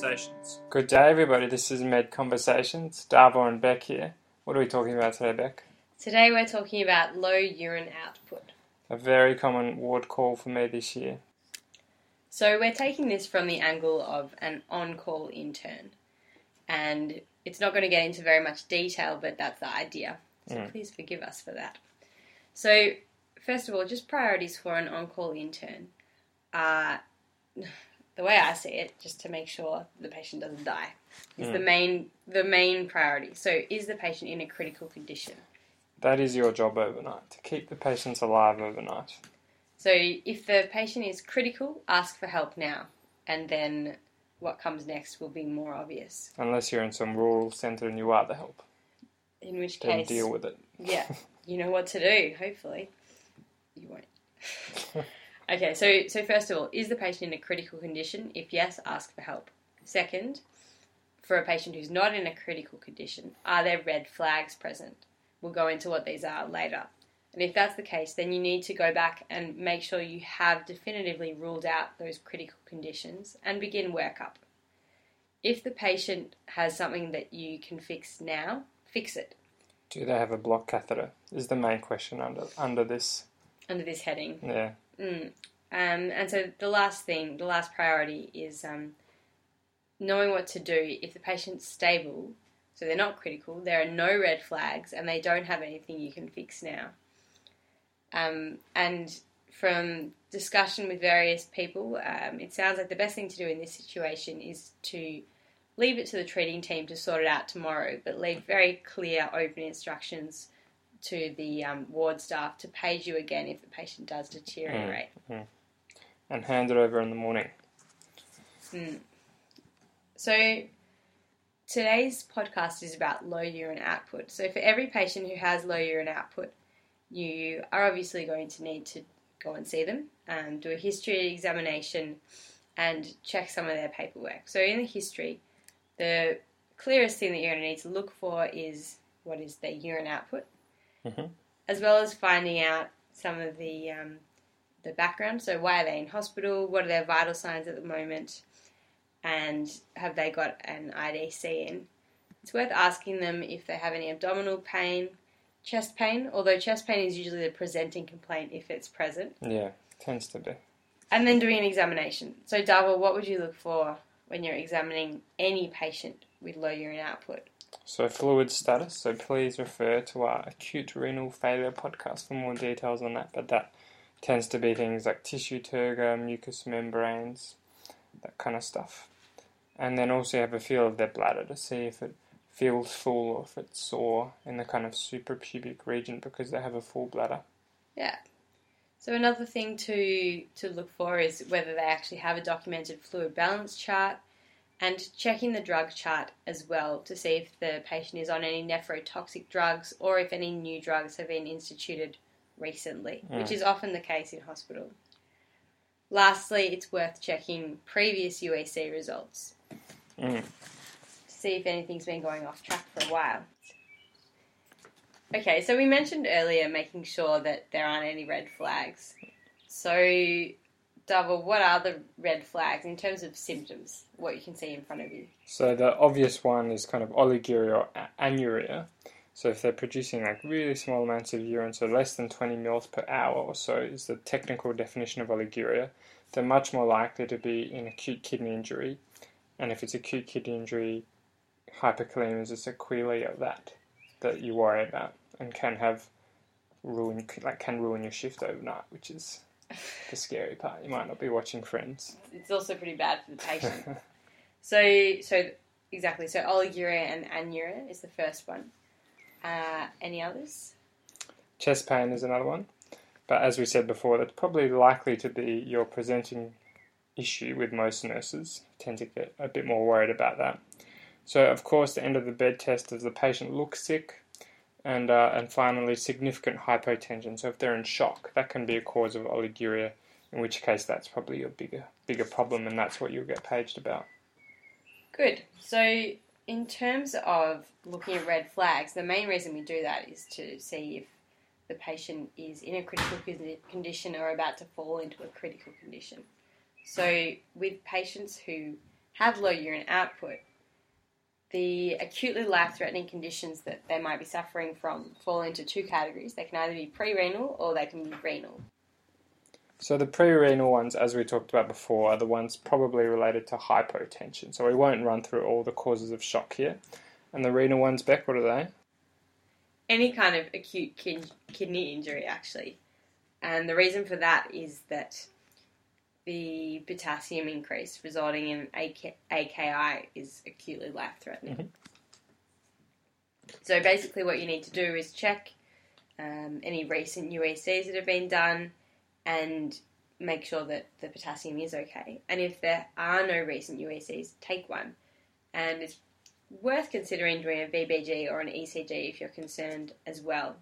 Conversations. Good day, everybody. This is Med Conversations. Davo and Beck here. What are we talking about today, Beck? Today we're talking about low urine output. A very common ward call for me this year. So we're taking this from the angle of an on-call intern. And it's not going to get into very much detail, but that's the idea. So Mm. please forgive us for that. So, first of all, just priorities for an on-call intern are the way I see it, just to make sure the patient doesn't die, is the Mm. main the main priority. So, is the patient in a critical condition? That is your job overnight, to keep the patients alive overnight. So if the patient is critical, ask for help now, and then what comes next will be more obvious. Unless you're in some rural centre and you are the help. In which Then case, deal with it. yeah, you know what to do. Hopefully, you won't. okay, so so first of all, is the patient in a critical condition? If yes, ask for help. Second, for a patient who's not in a critical condition, are there red flags present? We'll go into what these are later. And if that's the case, then you need to go back and make sure you have definitively ruled out those critical conditions and begin workup. If the patient has something that you can fix now, fix it Do they have a block catheter? Is the main question under under this. under this heading. Yeah. Mm. Um, and so the last thing, the last priority is um, knowing what to do if the patient's stable, so they're not critical, there are no red flags, and they don't have anything you can fix now. Um, and from discussion with various people, um, it sounds like the best thing to do in this situation is to leave it to the treating team to sort it out tomorrow, but leave very clear, open instructions to the um, ward staff to page you again if the patient does deteriorate. And hand it over in the morning. So today's podcast is about low urine output. So for every patient who has low urine output, you are obviously going to need to go and see them, um, do a history examination, and check some of their paperwork. So in the history, the clearest thing that you're going to need to look for is what is their urine output, Mhm. as well as finding out some of the um, the background. So why are they in hospital? What are their vital signs at the moment? and have they got an IDC in? It's worth asking them if they have any abdominal pain, chest pain, although chest pain is usually the presenting complaint if it's present, Yeah, tends to be. and then doing an examination. So, Darwell, what would you look for when you're examining any patient with low urine output? So fluid status. So please refer to our acute renal failure podcast for more details on that. But that tends to be things like tissue turgor, mucous membranes, that kind of stuff. And then also have a feel of their bladder to see if it feels full or if it's sore in the kind of suprapubic region because they have a full bladder. Yeah. So another thing to to look for is whether they actually have a documented fluid balance chart and checking the drug chart as well to see if the patient is on any nephrotoxic drugs or if any new drugs have been instituted recently, which is often the case in hospital. Lastly, it's worth checking previous UEC results Mm. to see if anything's been going off track for a while. Okay, so we mentioned earlier making sure that there aren't any red flags. So, Davo, what are the red flags in terms of symptoms? What you can see in front of you? So the obvious one is kind of oliguria or anuria. So if they're producing like really small amounts of urine, so less than 20 mils per hour or so is the technical definition of oliguria, they're much more likely to be in acute kidney injury. And if it's acute kidney injury, hyperkalemia is a sequelae of that that you worry about and can have ruin like can ruin your shift overnight, which is the scary part. You might not be watching Friends. It's also pretty bad for the patient. so, so exactly. So, oliguria and anuria is the first one. Uh, any others? Chest pain is another one. But as we said before, that's probably likely to be your presenting issue with most nurses. Tend to get a bit more worried about that. So, of course, the end of the bed test does the patient look sick? And, uh, and finally, significant hypotension. So, if they're in shock, that can be a cause of oliguria, in which case that's probably your bigger, bigger problem, and that's what you'll get paged about. Good. So, in terms of looking at red flags, the main reason we do that is to see if the patient is in a critical condition or about to fall into a critical condition. So, with patients who have low urine output, the acutely life threatening conditions that they might be suffering from fall into two categories. They can either be pre renal or they can be renal. So the pre-renal ones, as we talked about before, are the ones probably related to hypotension. So we won't run through all the causes of shock here. And the renal ones, Beck, what are they? Any kind of acute kin- kidney injury, actually. And the reason for that is that the potassium increase resulting in AK- AKI is acutely life threatening. Mhm. So basically, what you need to do is check um, any recent UECs that have been done and make sure that the potassium is okay. And if there are no recent UECs, take one. And it's worth considering doing a VBG or an ECG if you're concerned as well.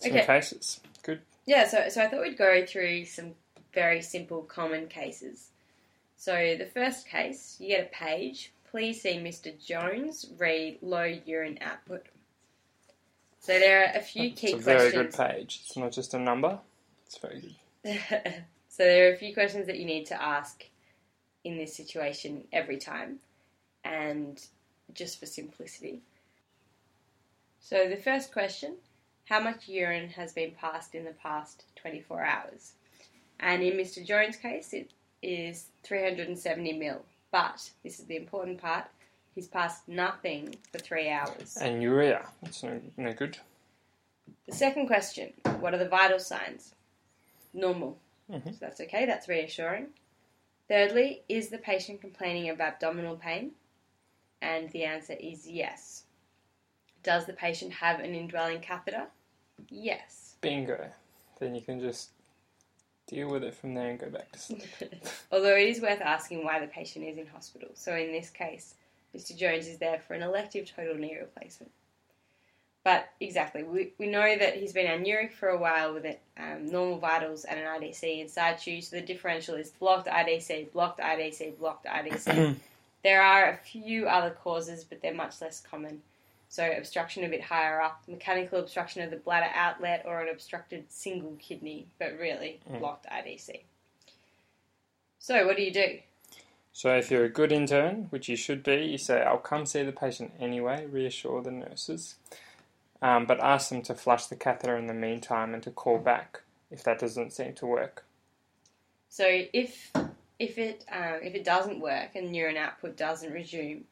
Some Okay. cases. Good. Yeah, so, so I thought we'd go through some very simple common cases. So the first case, you get a page. Please see Mr. Jones read low urine output. So there are a few key questions. It's a very good questions. page. It's not just a number. It's very good. so there are a few questions that you need to ask in this situation every time, and just for simplicity. So the first question: How much urine has been passed in the past 24 hours? And in Mr. Jones' case, it is 370 mil. But this is the important part: he's passed nothing for three hours. And urea. That's no, no good. The second question What are the vital signs? Normal. Mhm. So that's okay, that's reassuring. Thirdly, is the patient complaining of abdominal pain? And the answer is yes. Does the patient have an indwelling catheter? Yes. Bingo. Then you can just deal with it from there and go back to sleep. Although it is worth asking why the patient is in hospital. So in this case, Mr. Jones is there for an elective total knee replacement. But exactly, we, we know that he's been anuric for a while with it, um, normal vitals and an IDC in situ. So the differential is blocked IDC, blocked IDC, blocked IDC. there are a few other causes, but they're much less common. So obstruction a bit higher up, mechanical obstruction of the bladder outlet, or an obstructed single kidney, but really Mm. blocked IDC. So what do you do? So if you're a good intern, which you should be, you say, I'll come see the patient anyway, reassure the nurses. Um, but ask them to flush the catheter in the meantime and to call back if that doesn't seem to work. So if if it um, if it doesn't work and urine output doesn't resume,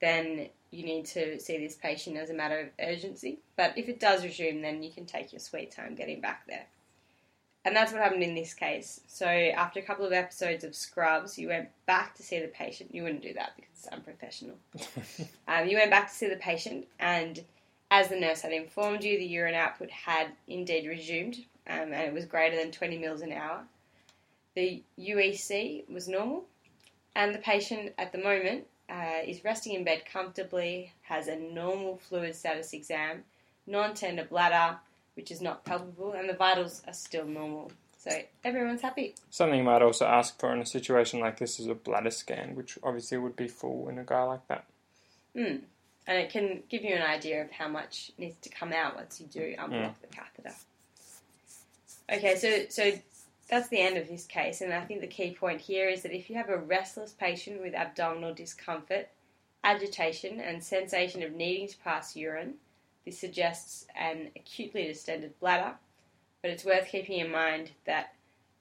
then you need to see this patient as a matter of urgency. But if it does resume, then you can take your sweet time getting back there. And that's what happened in this case. So after a couple of episodes of scrubs, you went back to see the patient. You wouldn't do that because it's unprofessional. Um, you went back to see the patient, and as the nurse had informed you, the urine output had indeed resumed, um, and it was greater than 20 mils an hour. The UEC was normal, and the patient at the moment uh, is resting in bed comfortably, has a normal fluid status exam, non tender bladder, which is not palpable, and the vitals are still normal. So everyone's happy. Something you might also ask for in a situation like this is a bladder scan, which obviously would be full in a guy like that. Mm. And it can give you an idea of how much needs to come out once you do unblock the catheter. Okay, so so that's the end of this case, and I think the key point here is that if you have a restless patient with abdominal discomfort, agitation, and sensation of needing to pass urine, this suggests an acutely distended bladder. But it's worth keeping in mind that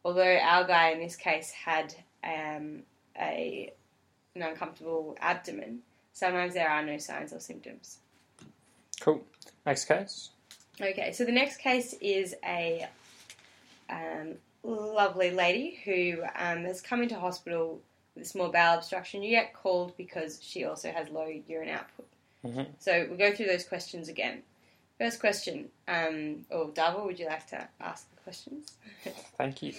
although our guy in this case had um, a an uncomfortable abdomen, sometimes there are no signs or symptoms. Cool. Next case. Okay, so the next case is a um, lovely lady who um, has come into hospital with a small bowel obstruction. You get called because she also has low urine output. Mhm. So we'll go through those questions again. First question, um, or Davo, would you like to ask the questions? Thank you.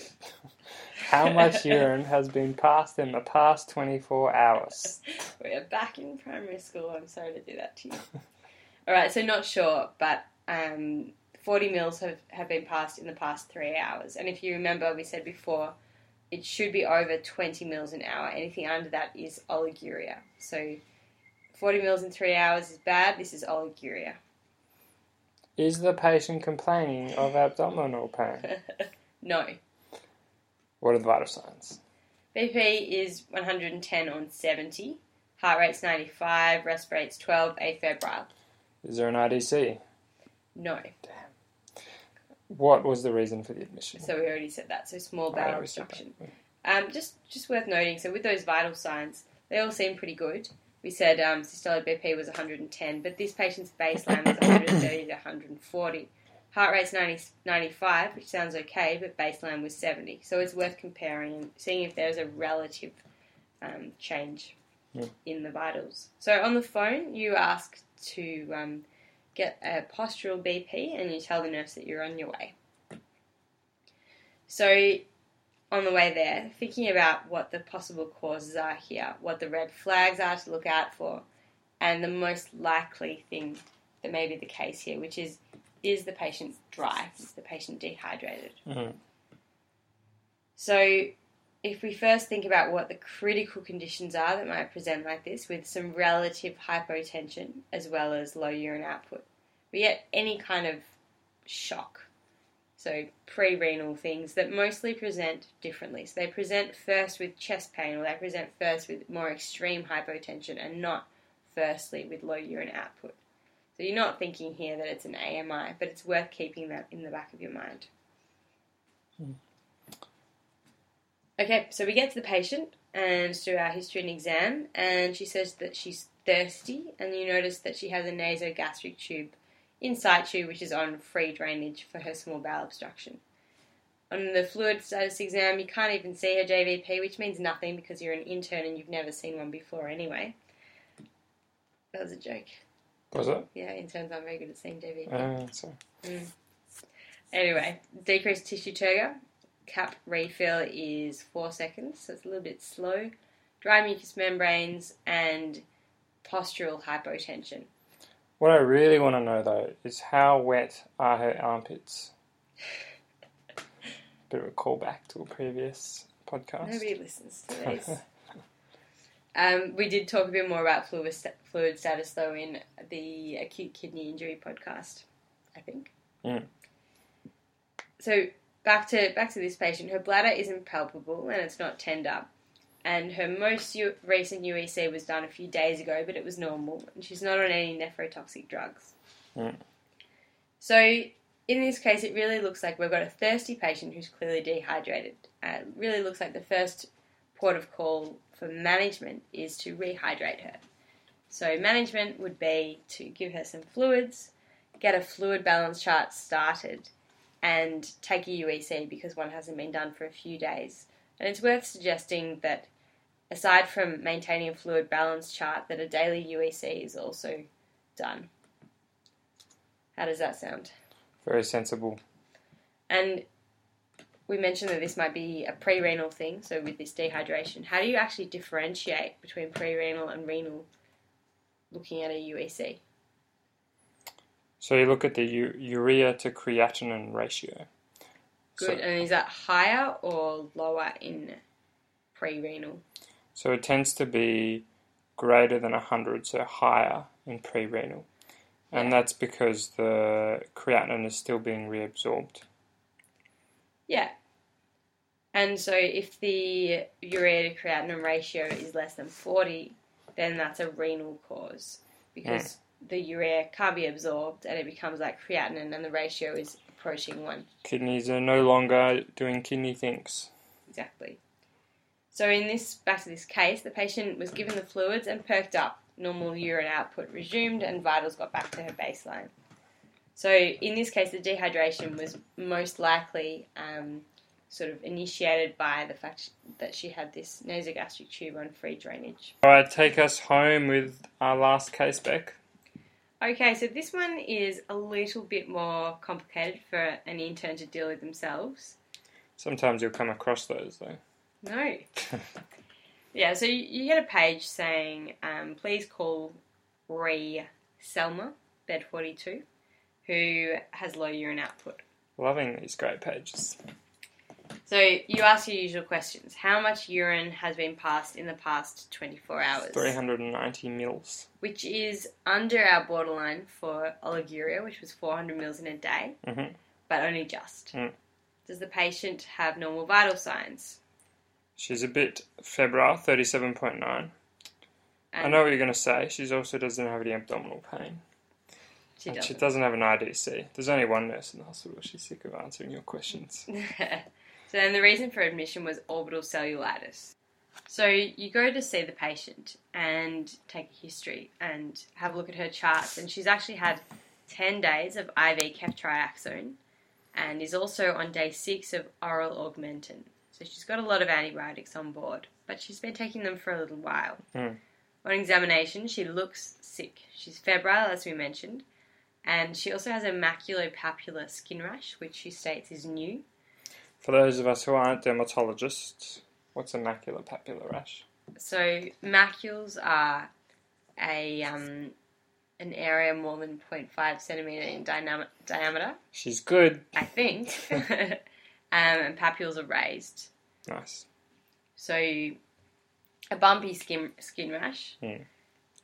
How much urine has been passed in the past 24 hours? We are back in primary school. I'm sorry to do that to you. All right, so not sure, but um, 40 mils have, have been passed in the past three hours. And if you remember, we said before, it should be over 20 mils an hour. Anything under that is oliguria. So 40 mils in three hours is bad. This is oliguria. Is the patient complaining of abdominal pain? no. What are the vital signs? BP is 110 on 70. Heart rate's 95. Respirate's 12. Afebrile. Is there an IDC? No. What was the reason for the admission? So we already said that. So small Oh, bowel we obstruction. Um, just just worth noting. So with those vital signs, they all seem pretty good. We said um, systolic BP was 110, but this patient's baseline was 130 to 140. Heart rate's 90, 95, which sounds okay, but baseline was 70. So it's worth comparing and seeing if there's a relative um, change Yeah. in the vitals. So on the phone, you ask to um, get a postural BP and you tell the nurse that you're on your way. So on the way there, thinking about what the possible causes are here, what the red flags are to look out for, and the most likely thing that may be the case here, which is is the patient dry? Is the patient dehydrated? Mhm. So, if we first think about what the critical conditions are that might present like this, with some relative hypotension as well as low urine output, we get any kind of shock. So, pre renal things that mostly present differently. So, they present first with chest pain, or they present first with more extreme hypotension, and not firstly with low urine output. So, you're not thinking here that it's an AMI, but it's worth keeping that in the back of your mind. Hmm. Okay, so we get to the patient and do our history and exam, and she says that she's thirsty, and you notice that she has a nasogastric tube in situ, which is on free drainage for her small bowel obstruction. On the fluid status exam, you can't even see her JVP, which means nothing because you're an intern and you've never seen one before anyway. That was a joke. Was it? Yeah, interns aren't very good at seeing JVP. Uh, so. Anyway, decreased tissue turgor. Cap refill is four seconds, so it's a little bit slow. Dry mucous membranes and postural hypotension. What I really want to know though is how wet are her armpits? Bit of a callback to a previous podcast. Nobody listens to these. um, we did talk a bit more about fluid, sta- fluid status though in the acute kidney injury podcast, I think. Mm. So back to back to this patient. Her bladder isn't palpable and it's not tender. And her most u- recent UEC was done a few days ago, but it was normal, and she's not on any nephrotoxic drugs. Mm. So in this case, it really looks like we've got a thirsty patient who's clearly dehydrated. Uh, it really looks like the first port of call for management is to rehydrate her. So management would be to give her some fluids, get a fluid balance chart started, and take a UEC because one hasn't been done for a few days. And it's worth suggesting that aside from maintaining a fluid balance chart, that a daily UEC is also done. How does that sound? Very sensible. And we mentioned that this might be a pre-renal thing, so with this dehydration, how do you actually differentiate between pre-renal and renal looking at a UEC? So you look at the u- urea to creatinine ratio. Good. So, and is that higher or lower in pre-renal? so it tends to be greater than 100, so higher in pre-renal. And Yeah. that's because the creatinine is still being reabsorbed. Yeah. And so if the urea to creatinine ratio is less than 40, then that's a renal cause hmm. because the urea can't be absorbed and it becomes like creatinine and the ratio is approaching 1 Kidneys are no longer doing kidney things. Exactly. So in this back to this case, the patient was given the fluids and perked up. Normal urine output resumed and vitals got back to her baseline. So in this case, the dehydration was most likely um, sort of initiated by the fact that she had this nasogastric tube on free drainage. Alright, take us home with our last case, Beck. Okay, so this one is a little bit more complicated for an intern to deal with themselves. Sometimes you'll come across those though. No. yeah, so you, you get a page saying, um, please call Ree Selma, bed 42, who has low urine output. Loving these great pages. So you ask your usual questions. How much urine has been passed in the past 24 hours? 390 mils. Which is under our borderline for oliguria, which was 400 mils in a day, Mhm. but only just. Mm. Does the patient have normal vital signs? She's a bit febrile, 37.9. I know what you're going to say. She also doesn't have any abdominal pain. she and doesn't. she doesn't have an IDC. There's only one nurse in the hospital. She's sick of answering your questions. so then the reason for admission was orbital cellulitis. So you go to see the patient and take a history and have a look at her charts, and she's actually had 10 days of IV ceftriaxone and is also on day 6 of oral augmentin. So she's got a lot of antibiotics on board, but she's been taking them for a little while. Hmm. On examination, she looks sick. She's febrile, as we mentioned, and she also has a maculopapular skin rash, which she states is new. For those of us who aren't dermatologists, what's a macular papular rash? So macules are a um, an area more than 0.5 centimeter in dynam- diameter, She's good. I think, um, and papules are raised. Nice. So a bumpy skin skin rash, Hmm.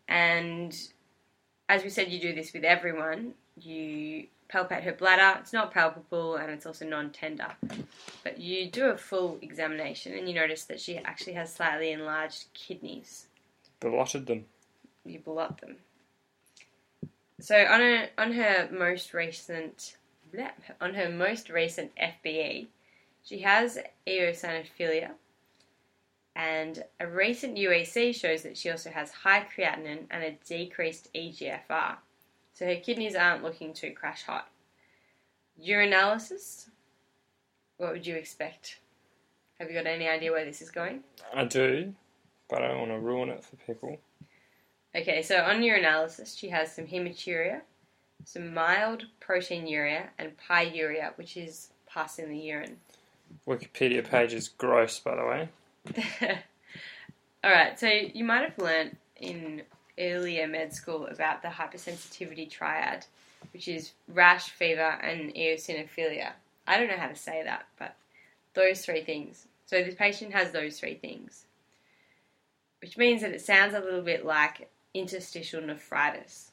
and as we said, you do this with everyone. You palpate her bladder. It's not palpable, and it's also non-tender. But you do a full examination, and you notice that she actually has slightly enlarged kidneys. Ballotted them. you ballot them. So on her on her most recent bleh, on her most recent FBE, she has eosinophilia, and a recent UEC shows that she also has high creatinine and a decreased EGFR. So her kidneys aren't looking too crash hot. Urinalysis. What would you expect? Have you got any idea where this is going? I do, but I don't want to ruin it for people. Okay, so on urinalysis, she has some hematuria, some mild proteinuria, and pyuria, which is pus in the urine. Wikipedia page is gross, by the way. Alright, so you might have learnt in earlier med school about the hypersensitivity triad, which is rash, fever, and eosinophilia. I don't know how to say that, but those three things. So this patient has those three things, which means that it sounds a little bit like interstitial nephritis.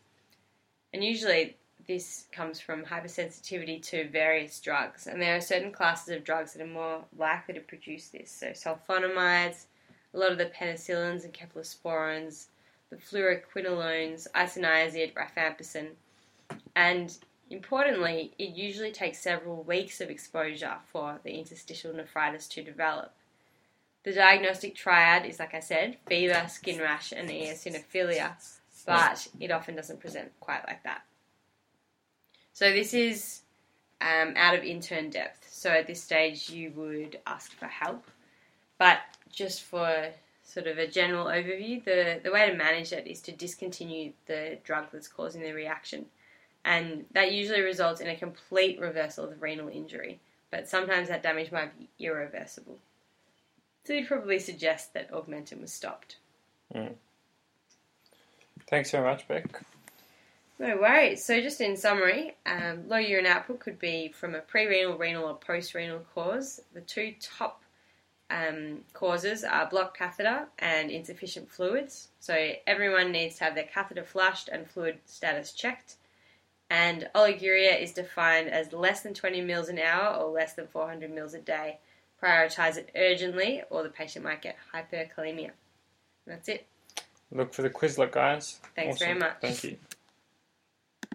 And usually this comes from hypersensitivity to various drugs, and there are certain classes of drugs that are more likely to produce this. So sulfonamides, a lot of the penicillins and cephalosporins, the fluoroquinolones, isoniazid, rifampicin, and importantly, it usually takes several weeks of exposure for the interstitial nephritis to develop. The diagnostic triad is, like I said, fever, skin rash, and eosinophilia, but it often doesn't present quite like that. So this is um, out of intern depth. So at this stage, you would ask for help. But just for sort of a general overview, the, the way to manage it is to discontinue the drug that's causing the reaction. And that usually results in a complete reversal of the renal injury. But sometimes that damage might be irreversible. So you'd probably suggest that Augmentin was stopped. Thanks very much, Beck. No worries. So, just in summary, um, low urine output could be from a pre-renal, renal, or post-renal cause. The two top um, causes are blocked catheter and insufficient fluids. So, everyone needs to have their catheter flushed and fluid status checked. And oliguria is defined as less than 20 mils an hour or less than 400 mils a day. Prioritize it urgently, or the patient might get hyperkalemia. That's it. Look for the Quizlet, guys. Thanks very much. Thank you.